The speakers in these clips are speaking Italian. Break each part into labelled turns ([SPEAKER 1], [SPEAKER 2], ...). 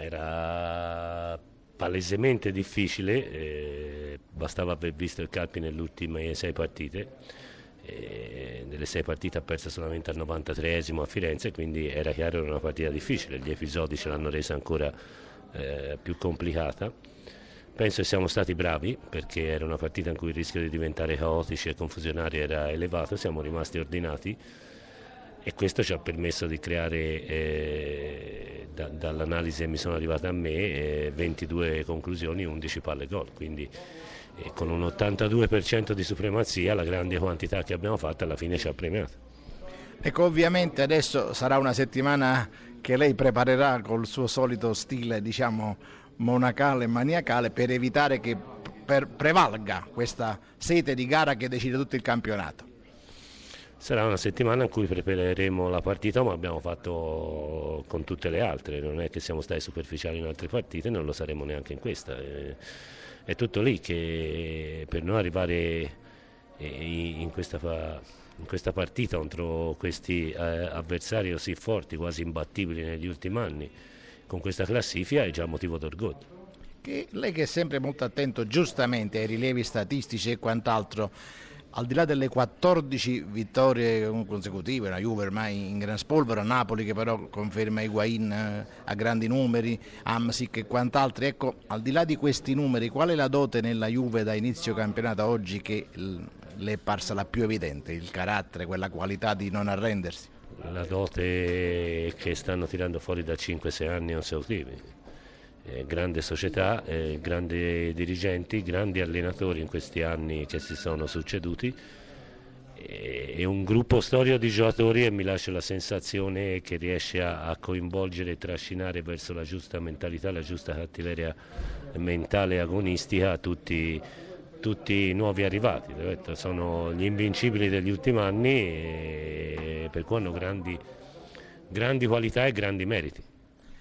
[SPEAKER 1] Era palesemente difficile, eh, bastava aver visto il Calpi nelle ultime sei partite. Eh, nelle sei partite ha perso solamente al 93esimo a Firenze, quindi era chiaro che era una partita difficile, gli episodi ce l'hanno resa ancora eh, più complicata. Penso che siamo stati bravi perché era una partita in cui il rischio di diventare caotici e confusionari era elevato, siamo rimasti ordinati e questo ci ha permesso di creare, eh, da, dall'analisi che mi sono arrivate a me, eh, 22 conclusioni, 11 palle gol, quindi eh, con un 82% di supremazia la grande quantità che abbiamo fatto alla fine ci ha premiato.
[SPEAKER 2] Ecco, ovviamente adesso sarà una settimana che lei preparerà col suo solito stile, diciamo, monacale e maniacale per evitare che per prevalga questa sete di gara che decide tutto il campionato.
[SPEAKER 1] Sarà una settimana in cui prepareremo la partita come abbiamo fatto con tutte le altre, non è che siamo stati superficiali in altre partite, non lo saremo neanche in questa. È tutto lì che per noi arrivare in questa, in questa partita contro questi eh, avversari così forti, quasi imbattibili negli ultimi anni, con questa classifica è già motivo d'orgoglio.
[SPEAKER 2] Che lei che è sempre molto attento giustamente ai rilievi statistici e quant'altro, al di là delle 14 vittorie consecutive, la Juve ormai in gran spolvero, Napoli che però conferma Higuain eh, a grandi numeri, Amsic e quant'altro, ecco, al di là di questi numeri, qual è la dote nella Juve da inizio campionato oggi che le è parsa la più evidente, il carattere, quella qualità di non arrendersi?
[SPEAKER 1] La dote che stanno tirando fuori da 5-6 anni consecutivi eh, grande società, eh, grandi dirigenti, grandi allenatori in questi anni che si sono succeduti e, e un gruppo storico di giocatori e mi lascia la sensazione che riesce a, a coinvolgere e trascinare verso la giusta mentalità, la giusta cattiveria mentale agonistica tutti, tutti i nuovi arrivati, sono gli invincibili degli ultimi anni e per cui hanno grandi, grandi qualità e grandi meriti.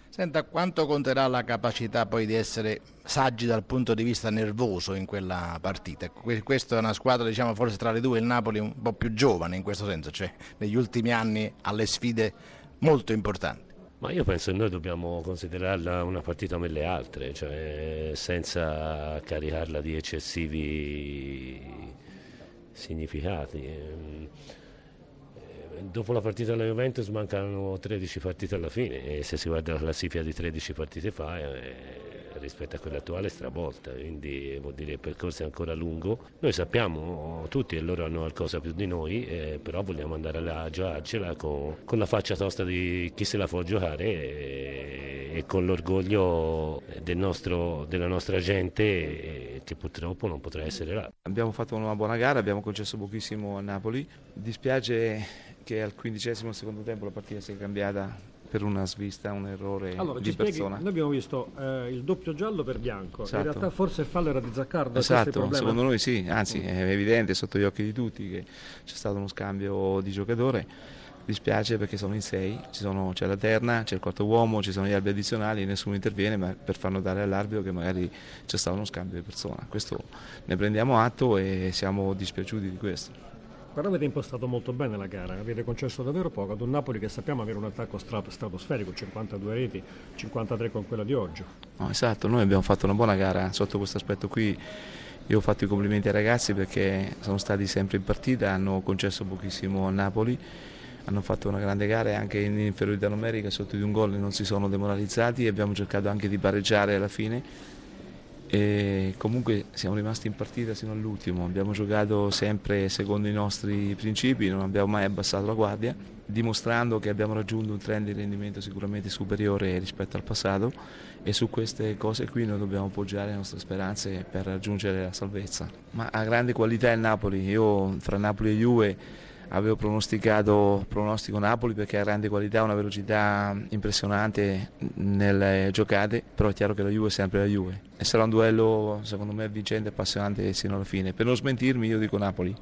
[SPEAKER 2] Senta, quanto conterà la capacità poi di essere saggi dal punto di vista nervoso in quella partita? Questa è una squadra, diciamo, forse tra le due il Napoli un po' più giovane in questo senso, cioè negli ultimi anni alle sfide molto importanti.
[SPEAKER 1] Ma io penso che noi dobbiamo considerarla una partita come le altre, cioè senza caricarla di eccessivi significati dopo la partita della Juventus mancano 13 partite alla fine e se si guarda la classifica di 13 partite fa eh, rispetto a quella attuale è stravolta, quindi vuol dire che il percorso è ancora lungo. Noi sappiamo tutti e loro hanno qualcosa più di noi, eh, però vogliamo andare a giocarcela con, con, la faccia tosta di chi se la può giocare e, e con l'orgoglio del nostro, della nostra gente eh, che purtroppo non potrà essere là.
[SPEAKER 3] Abbiamo fatto una buona gara, abbiamo concesso pochissimo a Napoli, dispiace che al quindicesimo secondo tempo la partita sia cambiata per una svista, un errore
[SPEAKER 4] allora,
[SPEAKER 3] di persona.
[SPEAKER 4] Noi abbiamo visto eh, il doppio giallo per bianco, esatto. in realtà forse il fallo era di Zaccardo.
[SPEAKER 3] Esatto, secondo noi sì, anzi è evidente sotto gli occhi di tutti che c'è stato uno scambio di giocatore. Dispiace perché sono in sei, c'è la terna, c'è il quarto uomo, ci sono gli arbitri addizionali, nessuno interviene ma per far notare all'arbitro che magari c'è stato uno scambio di persona. Questo ne prendiamo atto e siamo dispiaciuti di questo.
[SPEAKER 4] Però avete impostato molto bene la gara, avete concesso davvero poco ad un Napoli che sappiamo avere un attacco stratosferico, 52 reti, 53 con quella di oggi.
[SPEAKER 3] No, esatto, noi abbiamo fatto una buona gara sotto questo aspetto qui. Io ho fatto i complimenti ai ragazzi perché sono stati sempre in partita, hanno concesso pochissimo a Napoli, hanno fatto una grande gara e anche in inferiorità numerica sotto di un gol non si sono demoralizzati e abbiamo cercato anche di pareggiare alla fine e comunque siamo rimasti in partita fino all'ultimo, abbiamo giocato sempre secondo i nostri principi, non abbiamo mai abbassato la guardia, dimostrando che abbiamo raggiunto un trend di rendimento sicuramente superiore rispetto al passato. E su queste cose qui noi dobbiamo appoggiare le nostre speranze per raggiungere la salvezza. Ma ha grande qualità il Napoli, io fra Napoli e Juve avevo pronosticato pronostico Napoli perché ha grande qualità, una velocità impressionante nelle giocate, però è chiaro che la Juve è sempre la Juve e sarà un duello secondo me vincente e appassionante sino alla fine. Per non smentirmi io dico Napoli.